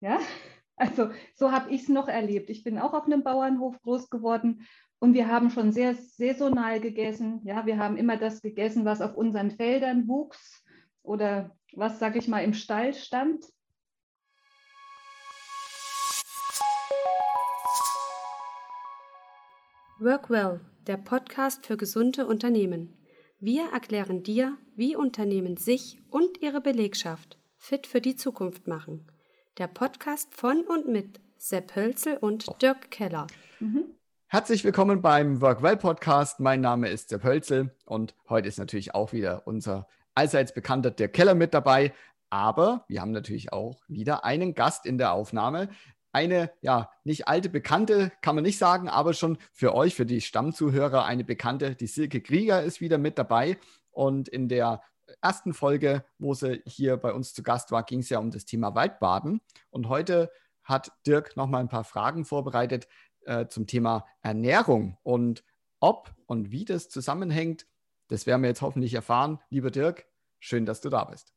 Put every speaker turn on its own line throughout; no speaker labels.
Ja, also so habe ich es noch erlebt. Ich bin auch auf einem Bauernhof groß geworden und wir haben schon sehr saisonal gegessen. Ja, wir haben immer das gegessen, was auf unseren Feldern wuchs oder was, sag ich mal, im Stall stand.
Workwell, der Podcast für gesunde Unternehmen. Wir erklären dir, wie Unternehmen sich und ihre Belegschaft fit für die Zukunft machen. Der Podcast von und mit Sepp Hölzel und Dirk Keller.
Mhm. Herzlich willkommen beim Workwell Podcast. Mein Name ist Sepp Hölzel und heute ist natürlich auch wieder unser allseits bekannter Dirk Keller mit dabei. Aber wir haben natürlich auch wieder einen Gast in der Aufnahme, eine, ja, nicht alte Bekannte, kann man nicht sagen, aber schon für euch, für die Stammzuhörer, eine Bekannte. Die Silke Krieger ist wieder mit dabei. Und in der ersten Folge, wo sie hier bei uns zu Gast war, ging es ja um das Thema Waldbaden. Und heute hat Dirk nochmal ein paar Fragen vorbereitet äh, zum Thema Ernährung und ob und wie das zusammenhängt. Das werden wir jetzt hoffentlich erfahren. Lieber Dirk, schön, dass du da bist.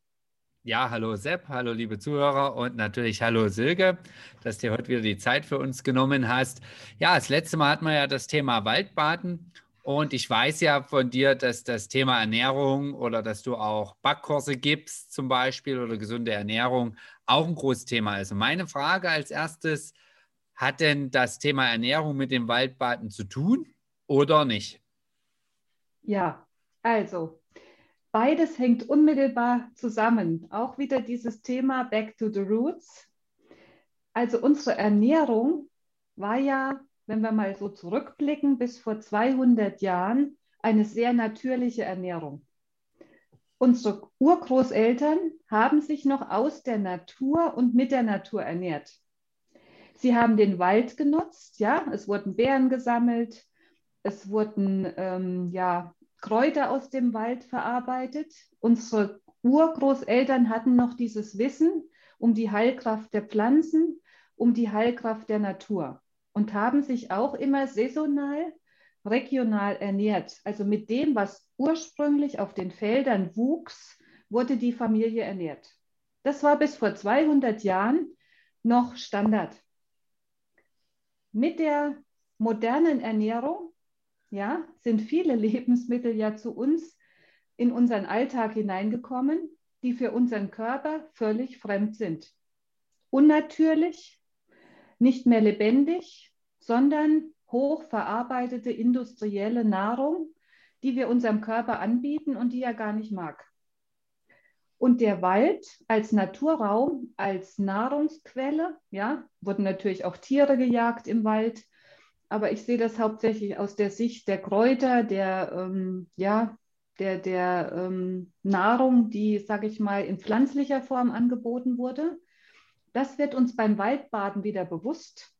Ja, hallo Sepp, hallo liebe Zuhörer und natürlich hallo Silke, dass du heute wieder die Zeit für uns genommen hast. Ja, das letzte Mal hatten wir ja das Thema Waldbaden und ich weiß ja von dir, dass das Thema Ernährung oder dass du auch Backkurse gibst zum Beispiel oder gesunde Ernährung auch ein großes Thema ist. Und meine Frage als erstes, hat denn das Thema Ernährung mit dem Waldbaden zu tun oder nicht?
Ja, also Beides hängt unmittelbar zusammen. Auch wieder dieses Thema Back to the Roots. Also unsere Ernährung war ja, wenn wir mal so zurückblicken, bis vor 200 Jahren eine sehr natürliche Ernährung. Unsere Urgroßeltern haben sich noch aus der Natur und mit der Natur ernährt. Sie haben den Wald genutzt, ja, es wurden Beeren gesammelt, es wurden ähm, ja, Kräuter aus dem Wald verarbeitet. Unsere Urgroßeltern hatten noch dieses Wissen um die Heilkraft der Pflanzen, um die Heilkraft der Natur und haben sich auch immer saisonal, regional ernährt. Also mit dem, was ursprünglich auf den Feldern wuchs, wurde die Familie ernährt. Das war bis vor 200 Jahren noch Standard. Mit der modernen Ernährung ja, sind viele Lebensmittel ja zu uns in unseren Alltag hineingekommen, die für unseren Körper völlig fremd sind. Unnatürlich, nicht mehr lebendig, sondern hochverarbeitete industrielle Nahrung, die wir unserem Körper anbieten und die er gar nicht mag. Und der Wald als Naturraum, als Nahrungsquelle, ja, wurden natürlich auch Tiere gejagt im Wald, aber ich sehe das hauptsächlich aus der Sicht der Kräuter, der, ähm, ja, der, der ähm, Nahrung, die, sage ich mal, in pflanzlicher Form angeboten wurde. Das wird uns beim Waldbaden wieder bewusst.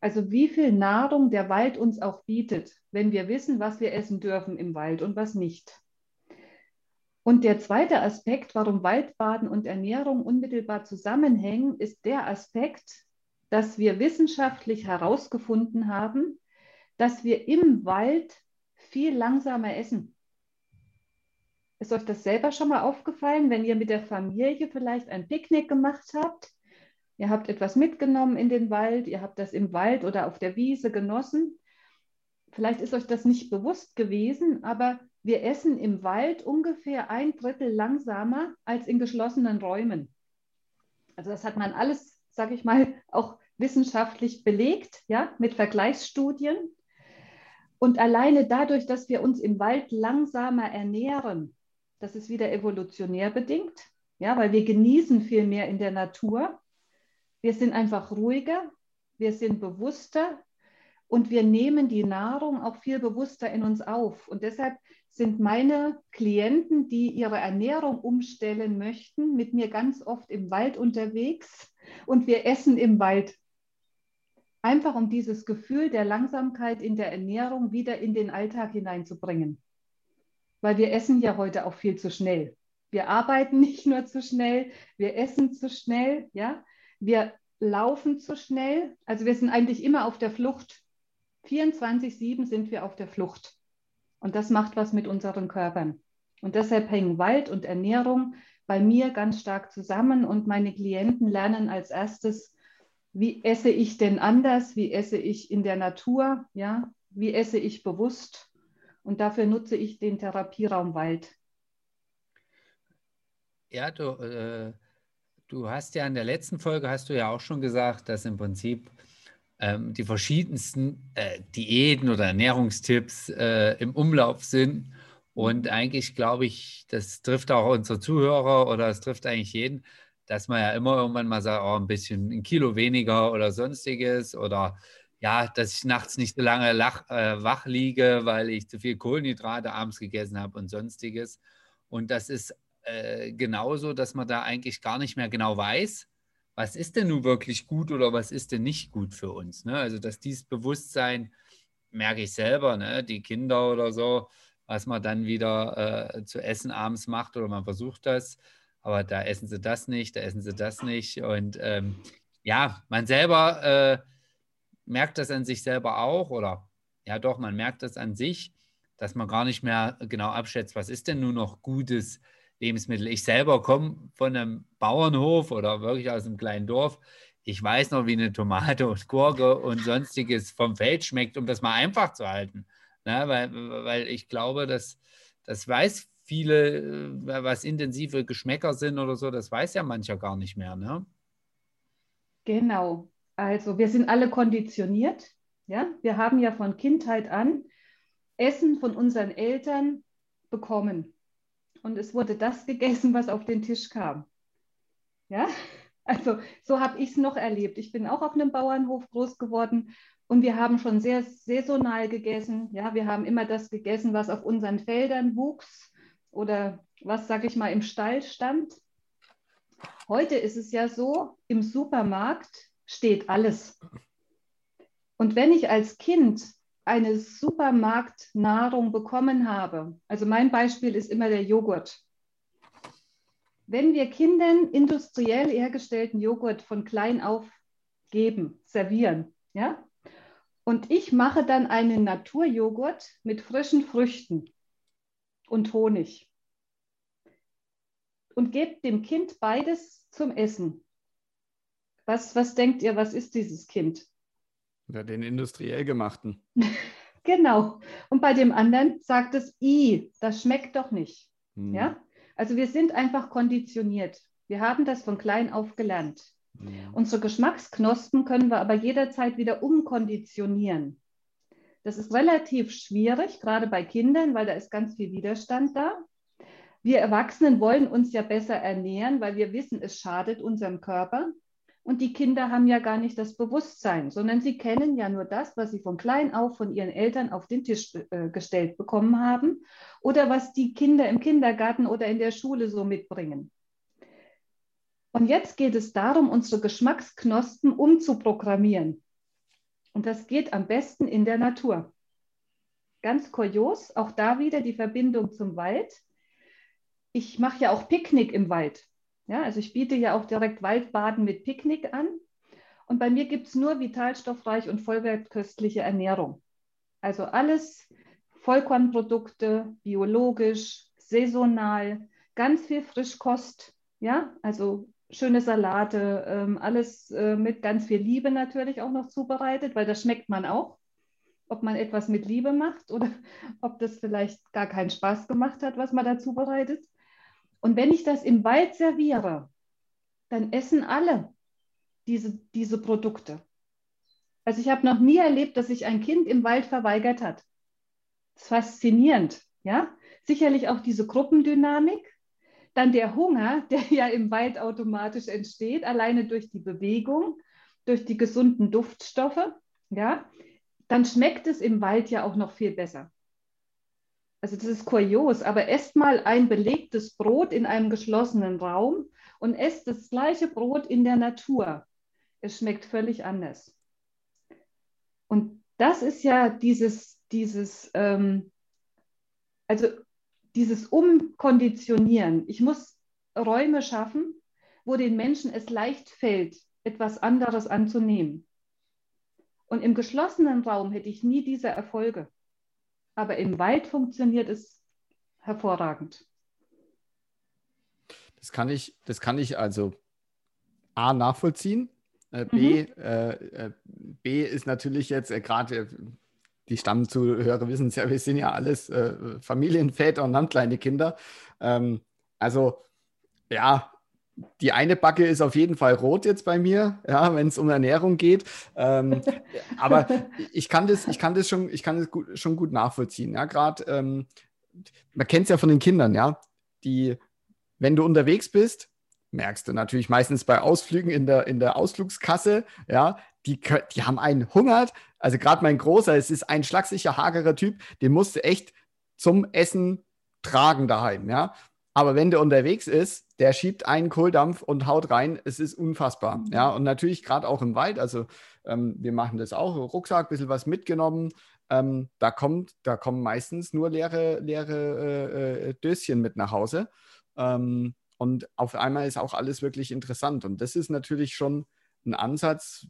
Also wie viel Nahrung der Wald uns auch bietet, wenn wir wissen, was wir essen dürfen im Wald und was nicht. Und der zweite Aspekt, warum Waldbaden und Ernährung unmittelbar zusammenhängen, ist der Aspekt, dass wir wissenschaftlich herausgefunden haben, dass wir im Wald viel langsamer essen. Ist euch das selber schon mal aufgefallen, wenn ihr mit der Familie vielleicht ein Picknick gemacht habt? Ihr habt etwas mitgenommen in den Wald, ihr habt das im Wald oder auf der Wiese genossen. Vielleicht ist euch das nicht bewusst gewesen, aber wir essen im Wald ungefähr ein Drittel langsamer als in geschlossenen Räumen. Also das hat man alles, sage ich mal, auch wissenschaftlich belegt, ja, mit Vergleichsstudien. Und alleine dadurch, dass wir uns im Wald langsamer ernähren, das ist wieder evolutionär bedingt, ja, weil wir genießen viel mehr in der Natur. Wir sind einfach ruhiger, wir sind bewusster und wir nehmen die Nahrung auch viel bewusster in uns auf. Und deshalb sind meine Klienten, die ihre Ernährung umstellen möchten, mit mir ganz oft im Wald unterwegs und wir essen im Wald einfach um dieses Gefühl der Langsamkeit in der Ernährung wieder in den Alltag hineinzubringen. Weil wir essen ja heute auch viel zu schnell. Wir arbeiten nicht nur zu schnell, wir essen zu schnell, ja, wir laufen zu schnell. Also wir sind eigentlich immer auf der Flucht. 24-7 sind wir auf der Flucht. Und das macht was mit unseren Körpern. Und deshalb hängen Wald und Ernährung bei mir ganz stark zusammen und meine Klienten lernen als erstes, wie esse ich denn anders, wie esse ich in der Natur, ja, wie esse ich bewusst und dafür nutze ich den Therapieraum Wald.
Ja, du, äh, du hast ja in der letzten Folge, hast du ja auch schon gesagt, dass im Prinzip ähm, die verschiedensten äh, Diäten oder Ernährungstipps äh, im Umlauf sind. Und eigentlich glaube ich, das trifft auch unsere Zuhörer oder es trifft eigentlich jeden, dass man ja immer irgendwann mal sagt, oh, ein bisschen ein Kilo weniger oder sonstiges oder ja, dass ich nachts nicht so lange lach, äh, wach liege, weil ich zu viel Kohlenhydrate abends gegessen habe und sonstiges. Und das ist äh, genauso, dass man da eigentlich gar nicht mehr genau weiß, was ist denn nun wirklich gut oder was ist denn nicht gut für uns. Ne? Also, dass dieses Bewusstsein, merke ich selber, ne? die Kinder oder so, was man dann wieder äh, zu essen abends macht oder man versucht das, aber da essen sie das nicht, da essen sie das nicht. Und ähm, ja, man selber äh, merkt das an sich selber auch oder ja doch, man merkt das an sich, dass man gar nicht mehr genau abschätzt, was ist denn nun noch gutes Lebensmittel. Ich selber komme von einem Bauernhof oder wirklich aus einem kleinen Dorf. Ich weiß noch, wie eine Tomate und Gurke und sonstiges vom Feld schmeckt, um das mal einfach zu halten. Na, weil, weil ich glaube, dass das weiß viele, äh, was intensive Geschmäcker sind oder so, das weiß ja mancher gar nicht mehr. Ne?
Genau. Also wir sind alle konditioniert. Ja? Wir haben ja von Kindheit an Essen von unseren Eltern bekommen und es wurde das gegessen, was auf den Tisch kam. Ja, also so habe ich es noch erlebt. Ich bin auch auf einem Bauernhof groß geworden und wir haben schon sehr saisonal gegessen. Ja, wir haben immer das gegessen, was auf unseren Feldern wuchs oder was, sage ich mal, im Stall stand. Heute ist es ja so, im Supermarkt steht alles. Und wenn ich als Kind eine Supermarktnahrung bekommen habe, also mein Beispiel ist immer der Joghurt. Wenn wir Kindern industriell hergestellten Joghurt von klein auf geben, servieren, ja, und ich mache dann einen Naturjoghurt mit frischen Früchten und Honig und gebe dem Kind beides zum Essen. Was, was denkt ihr, was ist dieses Kind?
Ja, den industriell gemachten.
genau. Und bei dem anderen sagt es, i, das schmeckt doch nicht. Hm. Ja? Also wir sind einfach konditioniert. Wir haben das von klein auf gelernt. Hm. Unsere Geschmacksknospen können wir aber jederzeit wieder umkonditionieren. Das ist relativ schwierig, gerade bei Kindern, weil da ist ganz viel Widerstand da. Wir Erwachsenen wollen uns ja besser ernähren, weil wir wissen, es schadet unserem Körper. Und die Kinder haben ja gar nicht das Bewusstsein, sondern sie kennen ja nur das, was sie von klein auf von ihren Eltern auf den Tisch äh, gestellt bekommen haben oder was die Kinder im Kindergarten oder in der Schule so mitbringen. Und jetzt geht es darum, unsere Geschmacksknospen umzuprogrammieren. Und das geht am besten in der Natur. Ganz kurios, auch da wieder die Verbindung zum Wald. Ich mache ja auch Picknick im Wald. Ja, also ich biete ja auch direkt Waldbaden mit Picknick an. Und bei mir gibt es nur vitalstoffreich und vollwertköstliche Ernährung. Also alles Vollkornprodukte, biologisch, saisonal, ganz viel Frischkost, ja, also schöne Salate, ähm, alles äh, mit ganz viel Liebe natürlich auch noch zubereitet, weil das schmeckt man auch, ob man etwas mit Liebe macht oder ob das vielleicht gar keinen Spaß gemacht hat, was man da zubereitet. Und wenn ich das im Wald serviere, dann essen alle diese, diese Produkte. Also ich habe noch nie erlebt, dass sich ein Kind im Wald verweigert hat. Das ist faszinierend, ja. Sicherlich auch diese Gruppendynamik. Dann der Hunger, der ja im Wald automatisch entsteht, alleine durch die Bewegung, durch die gesunden Duftstoffe, ja. Dann schmeckt es im Wald ja auch noch viel besser also das ist kurios, aber esst mal ein belegtes Brot in einem geschlossenen Raum und esst das gleiche Brot in der Natur. Es schmeckt völlig anders. Und das ist ja dieses, dieses, ähm, also dieses Umkonditionieren. Ich muss Räume schaffen, wo den Menschen es leicht fällt, etwas anderes anzunehmen. Und im geschlossenen Raum hätte ich nie diese Erfolge aber im Wald funktioniert es hervorragend.
Das kann ich, das kann ich also A nachvollziehen. Äh, B, mhm. äh, äh B ist natürlich jetzt äh, gerade die Stammzuhörer wissen es ja, wir sind ja alles äh, Familienväter und haben kleine Kinder. Ähm, also ja, die eine Backe ist auf jeden Fall rot jetzt bei mir, ja, wenn es um Ernährung geht. Ähm, aber ich kann das, ich kann das schon, ich kann das gut, schon gut nachvollziehen. Ja, gerade ähm, man kennt es ja von den Kindern, ja, die, wenn du unterwegs bist, merkst du natürlich meistens bei Ausflügen in der, in der Ausflugskasse, ja, die, die haben einen hungert. Also gerade mein Großer, es ist ein schlagsicher, hagerer Typ, den musst du echt zum Essen tragen daheim, ja. Aber wenn der unterwegs ist, der schiebt einen Kohldampf und haut rein. Es ist unfassbar. Mhm. Ja, und natürlich gerade auch im Wald. Also ähm, wir machen das auch. Rucksack, ein bisschen was mitgenommen. Ähm, da kommt, da kommen meistens nur leere, leere äh, äh, Döschen mit nach Hause. Ähm, und auf einmal ist auch alles wirklich interessant. Und das ist natürlich schon ein Ansatz,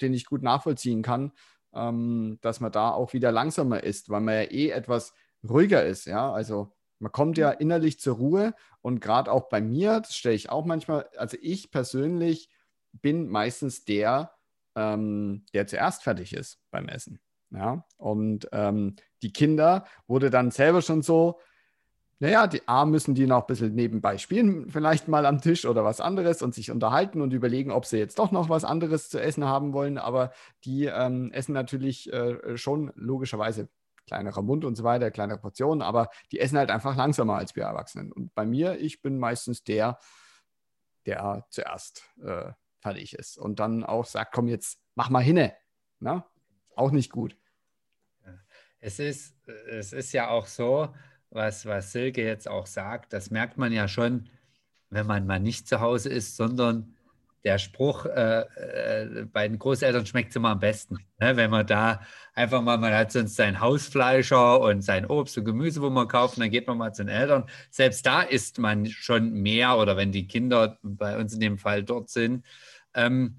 den ich gut nachvollziehen kann, ähm, dass man da auch wieder langsamer ist, weil man ja eh etwas ruhiger ist. Ja, also man kommt ja mhm. innerlich zur Ruhe und gerade auch bei mir, das stelle ich auch manchmal, also ich persönlich bin meistens der, ähm, der zuerst fertig ist beim Essen. Ja, und ähm, die Kinder wurde dann selber schon so, naja, die A müssen die noch ein bisschen nebenbei spielen, vielleicht mal am Tisch oder was anderes und sich unterhalten und überlegen, ob sie jetzt doch noch was anderes zu essen haben wollen. Aber die ähm, essen natürlich äh, schon logischerweise kleinerer Mund und so weiter, kleinere Portionen, aber die essen halt einfach langsamer als wir Erwachsenen. Und bei mir, ich bin meistens der, der zuerst äh, fertig ist und dann auch sagt, komm jetzt, mach mal hinne. Na? Auch nicht gut.
Es ist, es ist ja auch so, was, was Silke jetzt auch sagt, das merkt man ja schon, wenn man mal nicht zu Hause ist, sondern der Spruch, äh, äh, bei den Großeltern schmeckt es immer am besten. Ne? Wenn man da einfach mal, man hat sonst sein Hausfleischer und sein Obst und Gemüse, wo man kauft, dann geht man mal zu den Eltern. Selbst da isst man schon mehr oder wenn die Kinder bei uns in dem Fall dort sind. Ähm,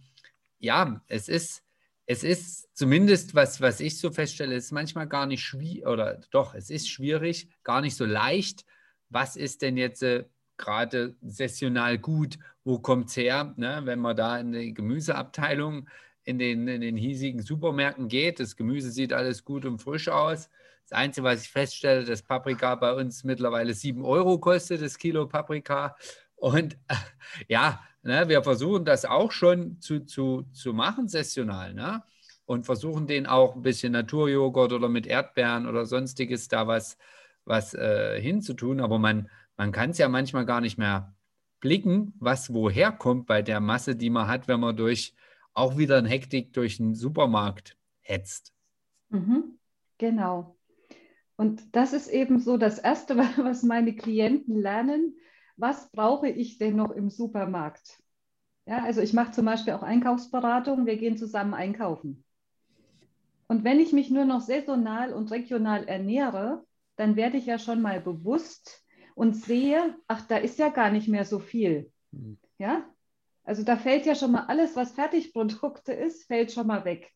ja, es ist, es ist zumindest, was, was ich so feststelle, es ist manchmal gar nicht schwierig, oder doch, es ist schwierig, gar nicht so leicht. Was ist denn jetzt äh, gerade sessional gut, wo kommt es her, ne? wenn man da in die Gemüseabteilung in den, in den hiesigen Supermärkten geht. Das Gemüse sieht alles gut und frisch aus. Das Einzige, was ich feststelle, dass Paprika bei uns mittlerweile 7 Euro kostet, das Kilo Paprika. Und ja, ne, wir versuchen das auch schon zu, zu, zu machen, sessional. Ne? Und versuchen den auch ein bisschen Naturjoghurt oder mit Erdbeeren oder sonstiges da was, was äh, hinzutun. Aber man, man kann es ja manchmal gar nicht mehr blicken, was woher kommt bei der Masse, die man hat, wenn man durch auch wieder in Hektik durch den Supermarkt hetzt.
Mhm, genau. Und das ist eben so das Erste, was meine Klienten lernen. Was brauche ich denn noch im Supermarkt? Ja, also ich mache zum Beispiel auch Einkaufsberatung. Wir gehen zusammen einkaufen. Und wenn ich mich nur noch saisonal und regional ernähre, dann werde ich ja schon mal bewusst, und sehe, ach, da ist ja gar nicht mehr so viel. Mhm. Ja, also da fällt ja schon mal alles, was Fertigprodukte ist, fällt schon mal weg.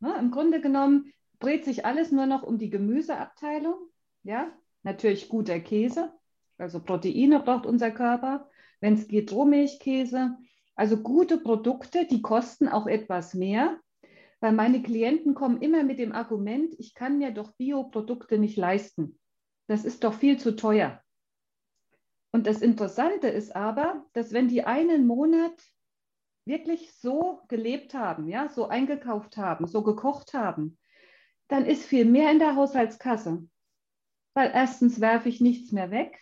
Ne? Im Grunde genommen dreht sich alles nur noch um die Gemüseabteilung. Ja, natürlich guter Käse, also Proteine braucht unser Körper. Wenn es geht, Rohmilchkäse. Also gute Produkte, die kosten auch etwas mehr, weil meine Klienten kommen immer mit dem Argument, ich kann mir doch Bioprodukte nicht leisten. Das ist doch viel zu teuer. Und das Interessante ist aber, dass wenn die einen Monat wirklich so gelebt haben, ja, so eingekauft haben, so gekocht haben, dann ist viel mehr in der Haushaltskasse. Weil erstens werfe ich nichts mehr weg,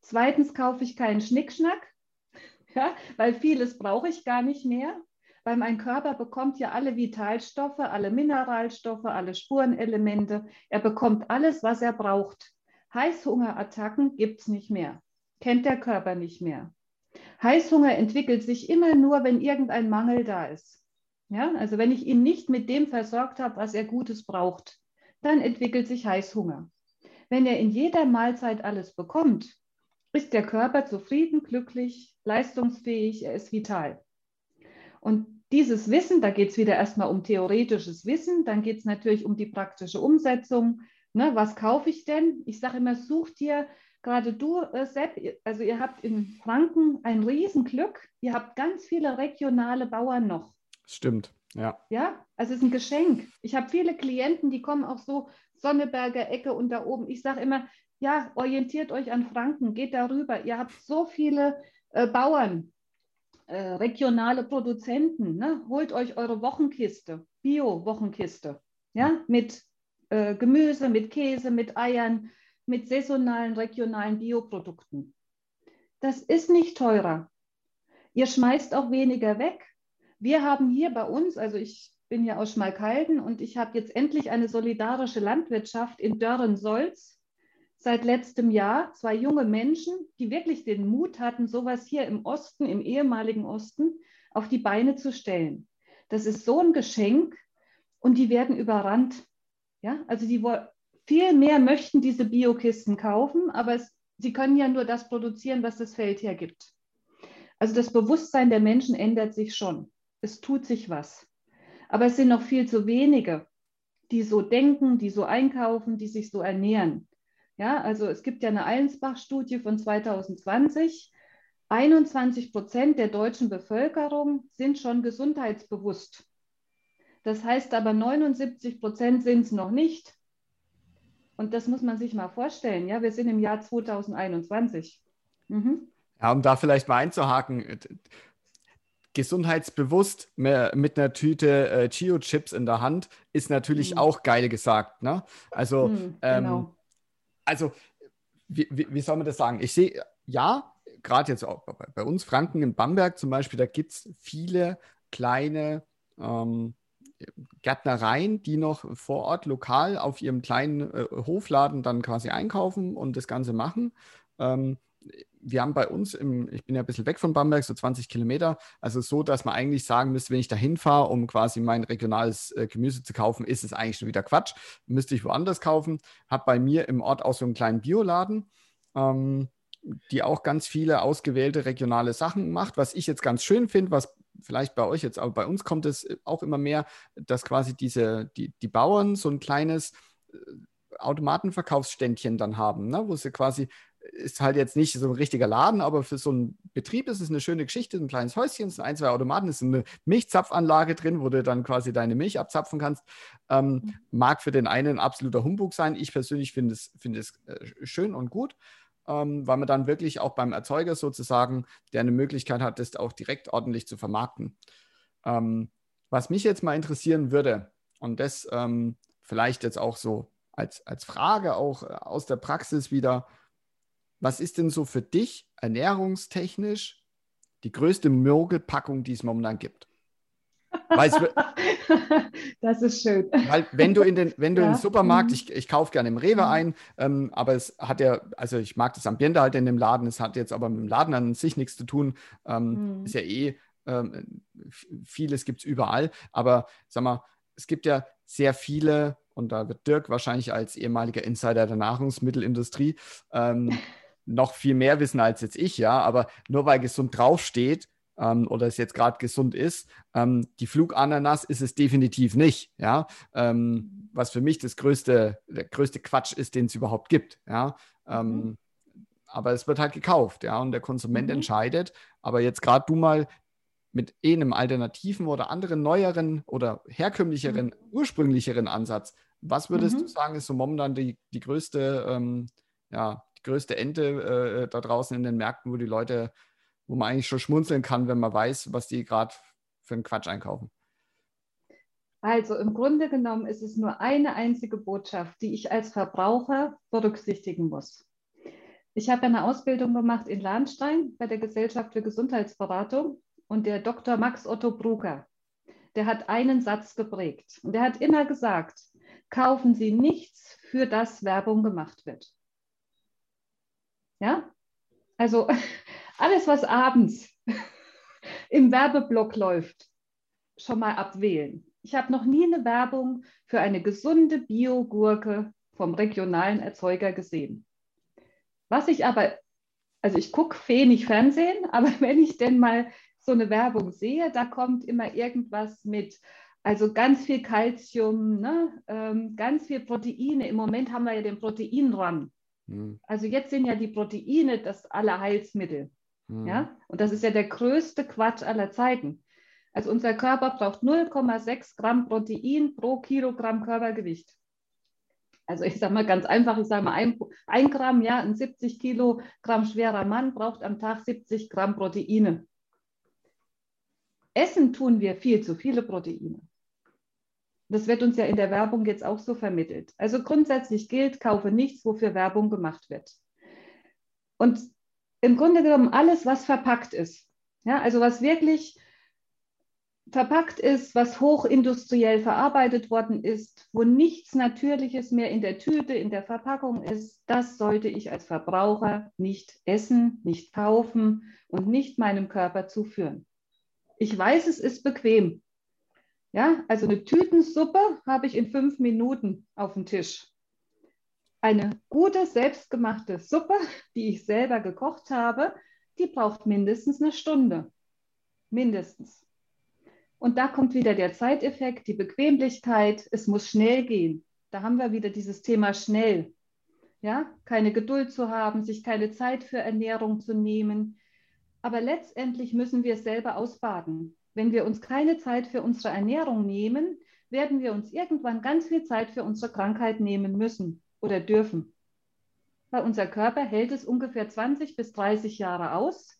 zweitens kaufe ich keinen Schnickschnack, ja, weil vieles brauche ich gar nicht mehr, weil mein Körper bekommt ja alle Vitalstoffe, alle Mineralstoffe, alle Spurenelemente. Er bekommt alles, was er braucht. Heißhungerattacken gibt es nicht mehr kennt der Körper nicht mehr. Heißhunger entwickelt sich immer nur, wenn irgendein Mangel da ist. Ja, also wenn ich ihn nicht mit dem versorgt habe, was er Gutes braucht, dann entwickelt sich Heißhunger. Wenn er in jeder Mahlzeit alles bekommt, ist der Körper zufrieden, glücklich, leistungsfähig, er ist vital. Und dieses Wissen, da geht es wieder erstmal um theoretisches Wissen, dann geht es natürlich um die praktische Umsetzung. Ne, was kaufe ich denn? Ich sage immer, such dir gerade du, äh, Sepp, also ihr habt in Franken ein Riesenglück. Ihr habt ganz viele regionale Bauern noch.
Stimmt, ja.
Ja, also es ist ein Geschenk. Ich habe viele Klienten, die kommen auch so Sonneberger Ecke und da oben. Ich sage immer, ja, orientiert euch an Franken, geht darüber. Ihr habt so viele äh, Bauern, äh, regionale Produzenten. Ne? Holt euch eure Wochenkiste, Bio-Wochenkiste, ja, mit äh, Gemüse, mit Käse, mit Eiern, mit saisonalen, regionalen Bioprodukten. Das ist nicht teurer. Ihr schmeißt auch weniger weg. Wir haben hier bei uns, also ich bin ja aus Schmalkalden und ich habe jetzt endlich eine solidarische Landwirtschaft in Dörren-Solz seit letztem Jahr. Zwei junge Menschen, die wirklich den Mut hatten, sowas hier im Osten, im ehemaligen Osten, auf die Beine zu stellen. Das ist so ein Geschenk und die werden überrannt. Ja, also die viel mehr möchten diese Biokisten kaufen, aber es, sie können ja nur das produzieren, was das Feld hergibt. Also das Bewusstsein der Menschen ändert sich schon. Es tut sich was. Aber es sind noch viel zu wenige, die so denken, die so einkaufen, die sich so ernähren. Ja, also es gibt ja eine Allensbach-Studie von 2020. 21 Prozent der deutschen Bevölkerung sind schon gesundheitsbewusst. Das heißt aber, 79 Prozent sind es noch nicht. Und das muss man sich mal vorstellen. Ja, wir sind im Jahr 2021.
Mhm. Ja, um da vielleicht mal einzuhaken, gesundheitsbewusst mit einer Tüte äh, Chio-Chips in der Hand ist natürlich mhm. auch geil gesagt. Ne? Also, mhm, genau. ähm, also wie, wie, wie, soll man das sagen? Ich sehe, ja, gerade jetzt auch bei, bei, uns Franken in Bamberg zum Beispiel, da gibt es viele kleine ähm, Gärtnereien, die noch vor Ort lokal auf ihrem kleinen äh, Hofladen dann quasi einkaufen und das Ganze machen. Ähm, wir haben bei uns, im, ich bin ja ein bisschen weg von Bamberg, so 20 Kilometer, also so, dass man eigentlich sagen müsste, wenn ich da hinfahre, um quasi mein regionales äh, Gemüse zu kaufen, ist es eigentlich schon wieder Quatsch. Müsste ich woanders kaufen. Habe bei mir im Ort auch so einen kleinen Bioladen. Ähm, die auch ganz viele ausgewählte regionale Sachen macht, was ich jetzt ganz schön finde, was vielleicht bei euch jetzt, aber bei uns kommt es auch immer mehr, dass quasi diese, die, die Bauern so ein kleines äh, Automatenverkaufsständchen dann haben, ne? wo sie quasi, ist halt jetzt nicht so ein richtiger Laden, aber für so einen Betrieb ist es eine schöne Geschichte, ein kleines Häuschen, es sind ein, zwei Automaten, es ist eine Milchzapfanlage drin, wo du dann quasi deine Milch abzapfen kannst. Ähm, mhm. mag für den einen ein absoluter Humbug sein. Ich persönlich finde es, find es äh, schön und gut ähm, weil man dann wirklich auch beim Erzeuger sozusagen, der eine Möglichkeit hat, das auch direkt ordentlich zu vermarkten. Ähm, was mich jetzt mal interessieren würde, und das ähm, vielleicht jetzt auch so als, als Frage auch äh, aus der Praxis wieder, was ist denn so für dich ernährungstechnisch die größte Mogelpackung, die es momentan gibt?
das ist schön.
Weil wenn du in den, wenn du ja. im Supermarkt, mhm. ich, ich kaufe gerne im Rewe mhm. ein, ähm, aber es hat ja, also ich mag das Ambiente halt in dem Laden, es hat jetzt aber mit dem Laden an sich nichts zu tun. Ähm, mhm. Ist ja eh, ähm, vieles gibt es überall, aber sag mal, es gibt ja sehr viele, und da wird Dirk wahrscheinlich als ehemaliger Insider der Nahrungsmittelindustrie ähm, noch viel mehr wissen als jetzt ich, ja, aber nur weil gesund draufsteht, ähm, oder es jetzt gerade gesund ist. Ähm, die Flugananas ist es definitiv nicht, ja. Ähm, was für mich das größte, der größte Quatsch ist, den es überhaupt gibt, ja. Ähm, mhm. Aber es wird halt gekauft, ja, und der Konsument mhm. entscheidet. Aber jetzt gerade du mal mit eh einem alternativen oder anderen neueren oder herkömmlicheren, mhm. ursprünglicheren Ansatz. Was würdest du mhm. sagen, ist so momentan die, die größte, ähm, ja, die größte Ente äh, da draußen in den Märkten, wo die Leute wo man eigentlich schon schmunzeln kann, wenn man weiß, was die gerade für einen Quatsch einkaufen.
Also im Grunde genommen ist es nur eine einzige Botschaft, die ich als Verbraucher berücksichtigen muss. Ich habe eine Ausbildung gemacht in Lahnstein bei der Gesellschaft für Gesundheitsberatung und der Dr. Max Otto Brucker, der hat einen Satz geprägt und der hat immer gesagt, kaufen Sie nichts, für das Werbung gemacht wird. Ja, also alles, was abends im Werbeblock läuft, schon mal abwählen. Ich habe noch nie eine Werbung für eine gesunde Biogurke vom regionalen Erzeuger gesehen. Was ich aber, also ich gucke wenig Fernsehen, aber wenn ich denn mal so eine Werbung sehe, da kommt immer irgendwas mit Also ganz viel Kalzium, ne? ähm, ganz viel Proteine. Im Moment haben wir ja den Proteinrun. Mhm. Also jetzt sind ja die Proteine das Allerheilsmittel. Mhm. Ja? Und das ist ja der größte Quatsch aller Zeiten. Also unser Körper braucht 0,6 Gramm Protein pro Kilogramm Körpergewicht. Also ich sage mal ganz einfach, ich sage mal ein, ein Gramm, ja, ein 70 Kilogramm schwerer Mann braucht am Tag 70 Gramm Proteine. Essen tun wir viel zu viele Proteine. Das wird uns ja in der Werbung jetzt auch so vermittelt. Also grundsätzlich gilt, kaufe nichts, wofür Werbung gemacht wird. Und im Grunde genommen alles, was verpackt ist, ja, also was wirklich verpackt ist, was hochindustriell verarbeitet worden ist, wo nichts Natürliches mehr in der Tüte, in der Verpackung ist, das sollte ich als Verbraucher nicht essen, nicht kaufen und nicht meinem Körper zuführen. Ich weiß, es ist bequem. Ja, also eine Tütensuppe habe ich in fünf Minuten auf dem Tisch. Eine gute, selbstgemachte Suppe, die ich selber gekocht habe, die braucht mindestens eine Stunde. Mindestens. Und da kommt wieder der Zeiteffekt, die Bequemlichkeit. Es muss schnell gehen. Da haben wir wieder dieses Thema schnell. Ja, keine Geduld zu haben, sich keine Zeit für Ernährung zu nehmen. Aber letztendlich müssen wir es selber ausbaden. Wenn wir uns keine Zeit für unsere Ernährung nehmen, werden wir uns irgendwann ganz viel Zeit für unsere Krankheit nehmen müssen oder dürfen. Weil unser Körper hält es ungefähr 20 bis 30 Jahre aus.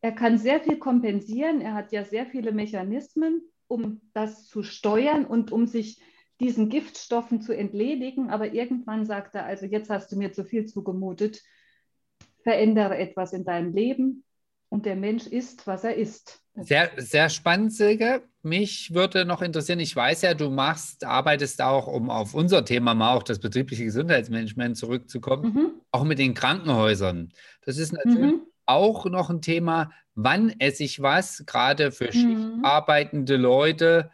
Er kann sehr viel kompensieren. Er hat ja sehr viele Mechanismen, um das zu steuern und um sich diesen Giftstoffen zu entledigen. Aber irgendwann sagt er, also jetzt hast du mir zu viel zugemutet. Verändere etwas in deinem Leben. Und der Mensch ist, was er ist.
Sehr, sehr spannend, Silke. Mich würde noch interessieren, ich weiß ja, du machst, arbeitest auch, um auf unser Thema mal auch das betriebliche Gesundheitsmanagement zurückzukommen, mhm. auch mit den Krankenhäusern. Das ist natürlich mhm. auch noch ein Thema, wann esse ich was, gerade für mhm. schichtarbeitende Leute.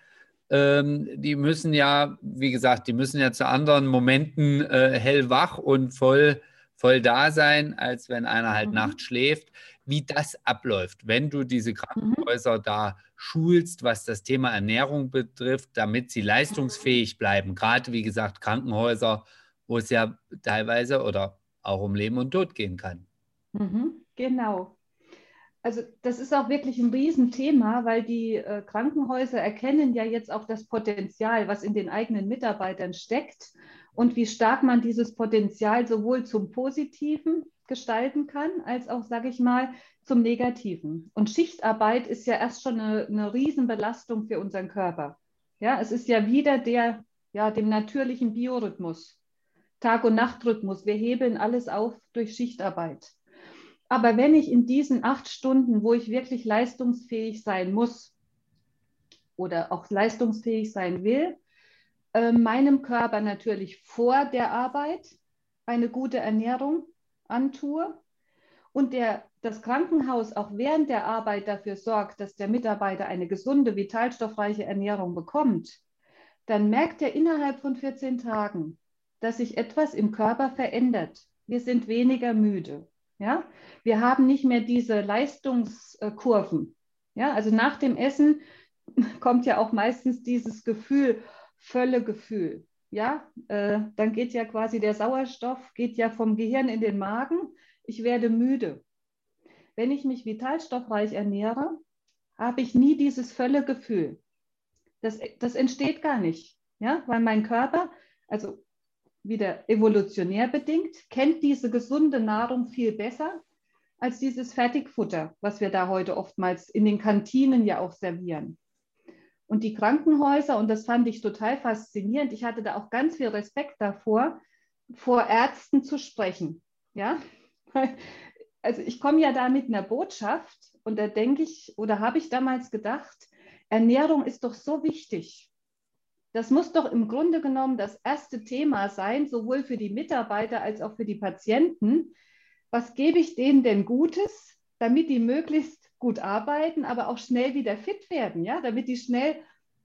Ähm, die müssen ja, wie gesagt, die müssen ja zu anderen Momenten äh, hellwach und voll, voll da sein, als wenn einer halt mhm. nachts schläft wie das abläuft, wenn du diese mhm. Krankenhäuser mhm. da schulst, was das Thema Ernährung betrifft, damit sie leistungsfähig bleiben. Gerade, wie gesagt, Krankenhäuser, wo es ja teilweise oder auch um Leben und Tod gehen kann.
Mhm, genau. Also das ist auch wirklich ein Riesenthema, weil die äh, Krankenhäuser erkennen ja jetzt auch das Potenzial, was in den eigenen Mitarbeitern steckt und wie stark man dieses Potenzial sowohl zum Positiven gestalten kann, als auch, sage ich mal, zum Negativen. Und Schichtarbeit ist ja erst schon eine, eine Riesenbelastung für unseren Körper. Ja, es ist ja wieder der, ja, dem natürlichen Biorhythmus, Tag- und Nachtrhythmus. Wir hebeln alles auf durch Schichtarbeit. Aber wenn ich in diesen acht Stunden, wo ich wirklich leistungsfähig sein muss oder auch leistungsfähig sein will, äh, meinem Körper natürlich vor der Arbeit eine gute Ernährung antue und der, das Krankenhaus auch während der Arbeit dafür sorgt, dass der Mitarbeiter eine gesunde, vitalstoffreiche Ernährung bekommt, dann merkt er innerhalb von 14 Tagen, dass sich etwas im Körper verändert. Wir sind weniger müde. Ja? Wir haben nicht mehr diese Leistungskurven. Ja? Also nach dem Essen kommt ja auch meistens dieses Gefühl, Völlegefühl ja, äh, dann geht ja quasi der Sauerstoff, geht ja vom Gehirn in den Magen. Ich werde müde. Wenn ich mich vitalstoffreich ernähre, habe ich nie dieses Völlegefühl. Das, das entsteht gar nicht, ja, weil mein Körper, also wieder evolutionär bedingt, kennt diese gesunde Nahrung viel besser als dieses Fertigfutter, was wir da heute oftmals in den Kantinen ja auch servieren. Und die Krankenhäuser, und das fand ich total faszinierend, ich hatte da auch ganz viel Respekt davor, vor Ärzten zu sprechen. Ja, also ich komme ja da mit einer Botschaft und da denke ich oder habe ich damals gedacht, Ernährung ist doch so wichtig. Das muss doch im Grunde genommen das erste Thema sein, sowohl für die Mitarbeiter als auch für die Patienten. Was gebe ich denen denn Gutes, damit die möglichst gut arbeiten, aber auch schnell wieder fit werden, ja, damit die schnell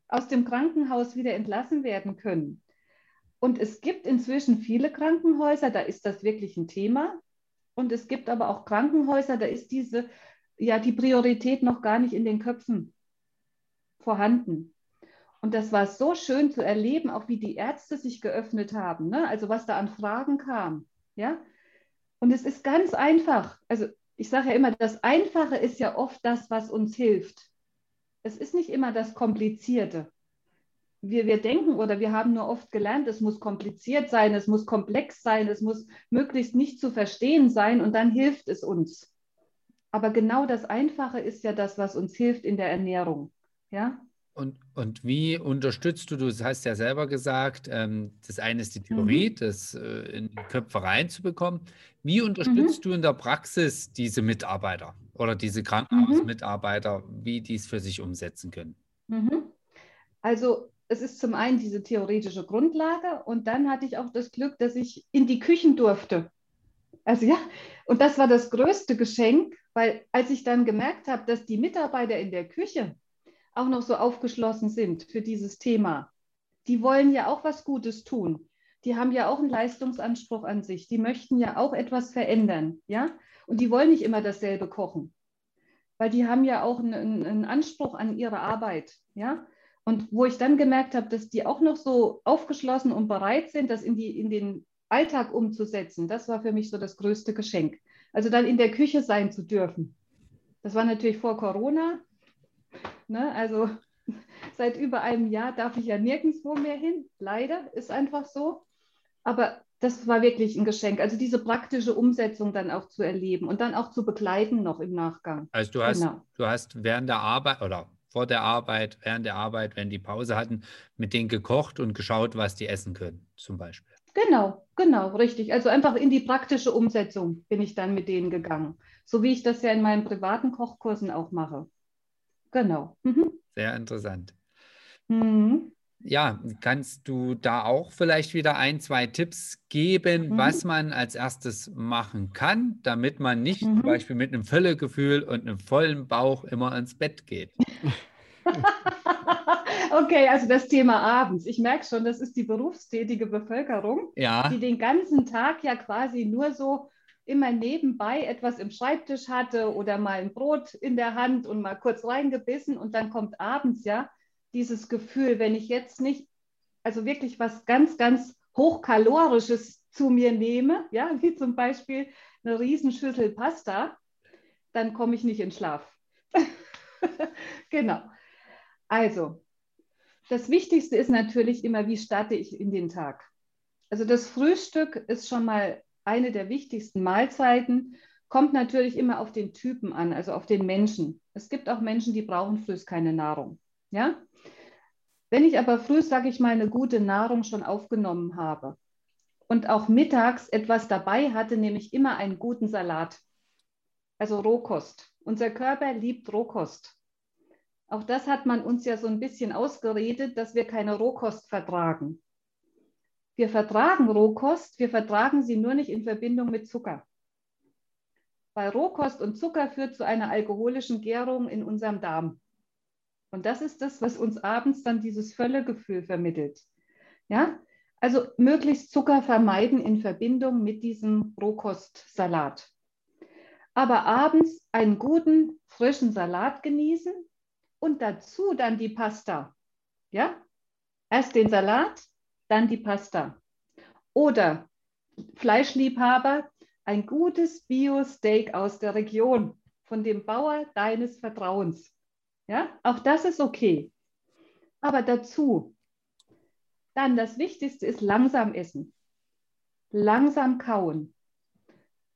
aus dem Krankenhaus wieder entlassen werden können. Und es gibt inzwischen viele Krankenhäuser, da ist das wirklich ein Thema. Und es gibt aber auch Krankenhäuser, da ist diese, ja, die Priorität noch gar nicht in den Köpfen vorhanden. Und das war so schön zu erleben, auch wie die Ärzte sich geöffnet haben, ne? also was da an Fragen kam. Ja? Und es ist ganz einfach. Also ich sage ja immer, das Einfache ist ja oft das, was uns hilft. Es ist nicht immer das Komplizierte. Wir, wir denken oder wir haben nur oft gelernt, es muss kompliziert sein, es muss komplex sein, es muss möglichst nicht zu verstehen sein und dann hilft es uns. Aber genau das Einfache ist ja das, was uns hilft in der Ernährung. Ja?
Und, und wie unterstützt du, du hast ja selber gesagt, ähm, das eine ist die Theorie, mhm. das äh, in die Köpfe reinzubekommen. Wie unterstützt mhm. du in der Praxis diese Mitarbeiter oder diese mhm. Krankenhausmitarbeiter, mhm. wie die es für sich umsetzen können?
Mhm. Also es ist zum einen diese theoretische Grundlage und dann hatte ich auch das Glück, dass ich in die Küchen durfte. Also ja, und das war das größte Geschenk, weil als ich dann gemerkt habe, dass die Mitarbeiter in der Küche auch noch so aufgeschlossen sind für dieses Thema. Die wollen ja auch was Gutes tun. Die haben ja auch einen Leistungsanspruch an sich. Die möchten ja auch etwas verändern, ja? Und die wollen nicht immer dasselbe kochen, weil die haben ja auch einen, einen Anspruch an ihre Arbeit, ja? Und wo ich dann gemerkt habe, dass die auch noch so aufgeschlossen und bereit sind, das in, die, in den Alltag umzusetzen, das war für mich so das größte Geschenk. Also dann in der Küche sein zu dürfen. Das war natürlich vor Corona. Ne? Also seit über einem Jahr darf ich ja nirgendwo mehr hin. Leider ist einfach so. Aber das war wirklich ein Geschenk. Also diese praktische Umsetzung dann auch zu erleben und dann auch zu begleiten noch im Nachgang.
Also du hast, genau. du hast während der Arbeit oder vor der Arbeit, während der Arbeit, wenn die Pause hatten, mit denen gekocht und geschaut, was die essen können, zum Beispiel.
Genau, genau, richtig. Also einfach in die praktische Umsetzung bin ich dann mit denen gegangen. So wie ich das ja in meinen privaten Kochkursen auch mache. Genau. Mhm.
Sehr interessant. Mhm. Ja, kannst du da auch vielleicht wieder ein, zwei Tipps geben, mhm. was man als erstes machen kann, damit man nicht mhm. zum Beispiel mit einem Völlegefühl und einem vollen Bauch immer ins Bett geht?
okay, also das Thema abends. Ich merke schon, das ist die berufstätige Bevölkerung,
ja.
die den ganzen Tag ja quasi nur so immer nebenbei etwas im Schreibtisch hatte oder mal ein Brot in der Hand und mal kurz reingebissen und dann kommt abends ja dieses Gefühl, wenn ich jetzt nicht, also wirklich was ganz, ganz hochkalorisches zu mir nehme, ja, wie zum Beispiel eine Riesenschüssel Pasta, dann komme ich nicht in Schlaf. genau. Also, das Wichtigste ist natürlich immer, wie starte ich in den Tag. Also das Frühstück ist schon mal eine der wichtigsten Mahlzeiten, kommt natürlich immer auf den Typen an, also auf den Menschen. Es gibt auch Menschen, die brauchen früh keine Nahrung. Ja? Wenn ich aber früh, sage ich mal, eine gute Nahrung schon aufgenommen habe und auch mittags etwas dabei hatte, nämlich immer einen guten Salat, also Rohkost. Unser Körper liebt Rohkost. Auch das hat man uns ja so ein bisschen ausgeredet, dass wir keine Rohkost vertragen. Wir vertragen Rohkost, wir vertragen sie nur nicht in Verbindung mit Zucker. Weil Rohkost und Zucker führt zu einer alkoholischen Gärung in unserem Darm. Und das ist das, was uns abends dann dieses Völlegefühl vermittelt. Ja, also möglichst Zucker vermeiden in Verbindung mit diesem Rohkostsalat. Aber abends einen guten, frischen Salat genießen und dazu dann die Pasta. Ja, erst den Salat, dann die Pasta. Oder Fleischliebhaber, ein gutes Bio-Steak aus der Region von dem Bauer deines Vertrauens. Ja, auch das ist okay. Aber dazu, dann das Wichtigste ist langsam essen, langsam kauen,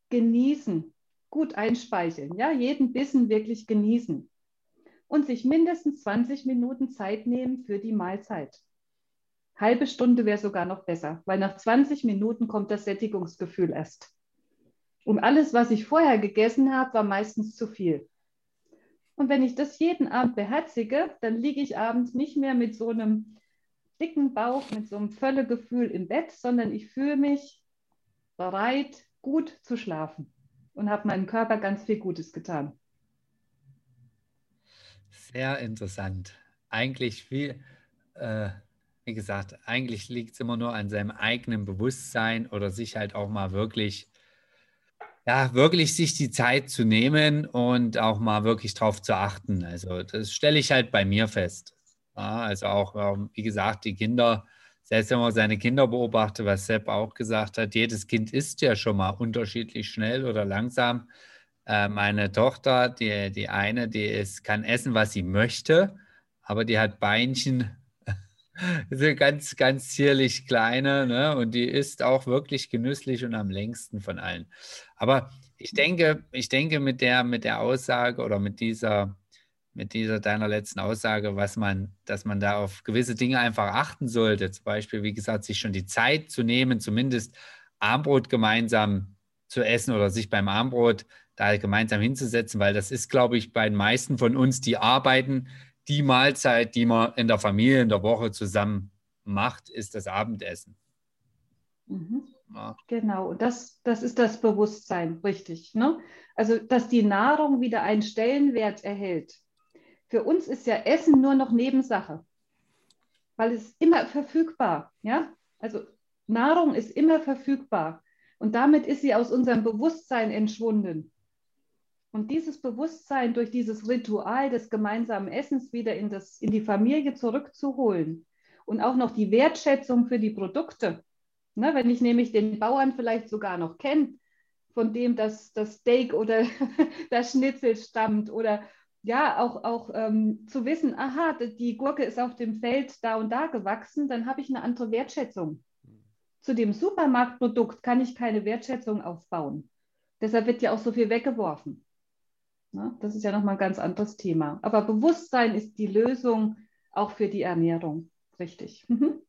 genießen, gut einspeicheln, ja, jeden Bissen wirklich genießen und sich mindestens 20 Minuten Zeit nehmen für die Mahlzeit. Halbe Stunde wäre sogar noch besser, weil nach 20 Minuten kommt das Sättigungsgefühl erst. Und alles, was ich vorher gegessen habe, war meistens zu viel. Und wenn ich das jeden Abend beherzige, dann liege ich abends nicht mehr mit so einem dicken Bauch, mit so einem Völlegefühl im Bett, sondern ich fühle mich bereit, gut zu schlafen und habe meinem Körper ganz viel Gutes getan.
Sehr interessant. Eigentlich viel, äh, wie gesagt, eigentlich liegt es immer nur an seinem eigenen Bewusstsein oder sich halt auch mal wirklich, ja, wirklich sich die Zeit zu nehmen und auch mal wirklich drauf zu achten. Also das stelle ich halt bei mir fest. Ja, also auch, ähm, wie gesagt, die Kinder, selbst wenn man seine Kinder beobachtet, was Sepp auch gesagt hat, jedes Kind isst ja schon mal unterschiedlich schnell oder langsam. Äh, meine Tochter, die, die eine, die ist, kann essen, was sie möchte, aber die hat Beinchen, so ganz, ganz zierlich kleine, ne? und die ist auch wirklich genüsslich und am längsten von allen. Aber ich denke, ich denke mit der, mit der Aussage oder mit dieser, mit dieser deiner letzten Aussage, was man, dass man da auf gewisse Dinge einfach achten sollte. Zum Beispiel, wie gesagt, sich schon die Zeit zu nehmen, zumindest Armbrot gemeinsam zu essen oder sich beim Armbrot da gemeinsam hinzusetzen, weil das ist, glaube ich, bei den meisten von uns, die arbeiten, die Mahlzeit, die man in der Familie in der Woche zusammen macht, ist das Abendessen.
Mhm. Ja. Genau, und das, das ist das Bewusstsein, richtig. Ne? Also, dass die Nahrung wieder einen Stellenwert erhält. Für uns ist ja Essen nur noch Nebensache, weil es immer verfügbar. Ja? Also Nahrung ist immer verfügbar. Und damit ist sie aus unserem Bewusstsein entschwunden. Und dieses Bewusstsein durch dieses Ritual des gemeinsamen Essens wieder in, das, in die Familie zurückzuholen und auch noch die Wertschätzung für die Produkte. Ne, wenn ich nämlich den Bauern vielleicht sogar noch kenne, von dem das, das Steak oder das Schnitzel stammt oder ja, auch, auch ähm, zu wissen, aha, die Gurke ist auf dem Feld da und da gewachsen, dann habe ich eine andere Wertschätzung. Zu dem Supermarktprodukt kann ich keine Wertschätzung aufbauen. Deshalb wird ja auch so viel weggeworfen. Ne? Das ist ja nochmal ein ganz anderes Thema. Aber Bewusstsein ist die Lösung auch für die Ernährung. Richtig. Mhm.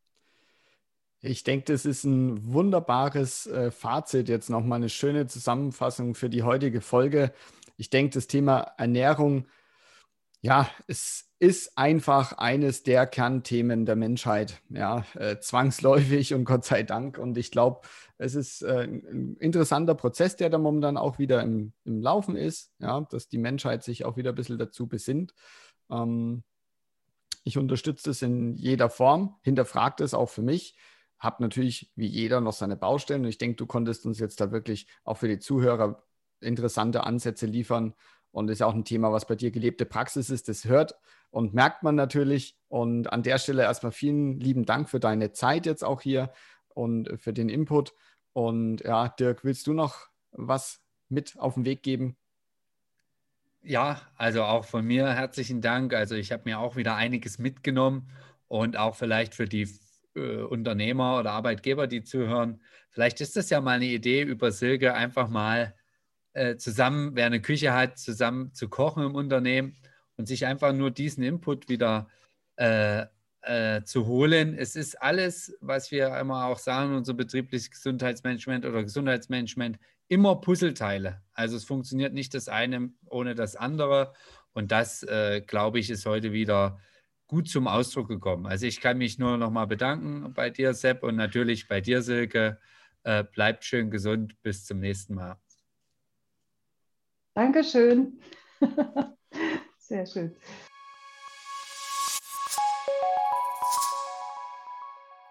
Ich denke, das ist ein wunderbares äh, Fazit, jetzt nochmal eine schöne Zusammenfassung für die heutige Folge. Ich denke, das Thema Ernährung, ja, es ist einfach eines der Kernthemen der Menschheit, ja, äh, zwangsläufig und Gott sei Dank. Und ich glaube, es ist äh, ein interessanter Prozess, der da momentan auch wieder im, im Laufen ist, ja, dass die Menschheit sich auch wieder ein bisschen dazu besinnt. Ähm, ich unterstütze es in jeder Form, hinterfragt es auch für mich, habe natürlich wie jeder noch seine Baustellen und ich denke, du konntest uns jetzt da wirklich auch für die Zuhörer interessante Ansätze liefern und ist auch ein Thema, was bei dir gelebte Praxis ist. Das hört und merkt man natürlich. Und an der Stelle erstmal vielen lieben Dank für deine Zeit jetzt auch hier und für den Input. Und ja, Dirk, willst du noch was mit auf den Weg geben?
Ja, also auch von mir herzlichen Dank. Also ich habe mir auch wieder einiges mitgenommen und auch vielleicht für die äh, Unternehmer oder Arbeitgeber, die zuhören, vielleicht ist das ja mal eine Idee über Silke, einfach mal äh, zusammen, wer eine Küche hat, zusammen zu kochen im Unternehmen und sich einfach nur diesen Input wieder äh, äh, zu holen. Es ist alles, was wir immer auch sagen, unser betriebliches Gesundheitsmanagement oder Gesundheitsmanagement, immer Puzzleteile. Also es funktioniert nicht das eine ohne das andere. Und das, äh, glaube ich, ist heute wieder gut zum Ausdruck gekommen. Also ich kann mich nur noch mal bedanken bei dir, Sepp, und natürlich bei dir, Silke. Äh, bleibt schön gesund. Bis zum nächsten Mal.
Dankeschön. Sehr schön.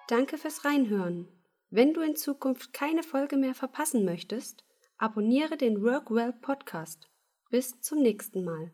Danke fürs Reinhören. Wenn du in Zukunft keine Folge mehr verpassen möchtest, abonniere den Workwell Podcast. Bis zum nächsten Mal.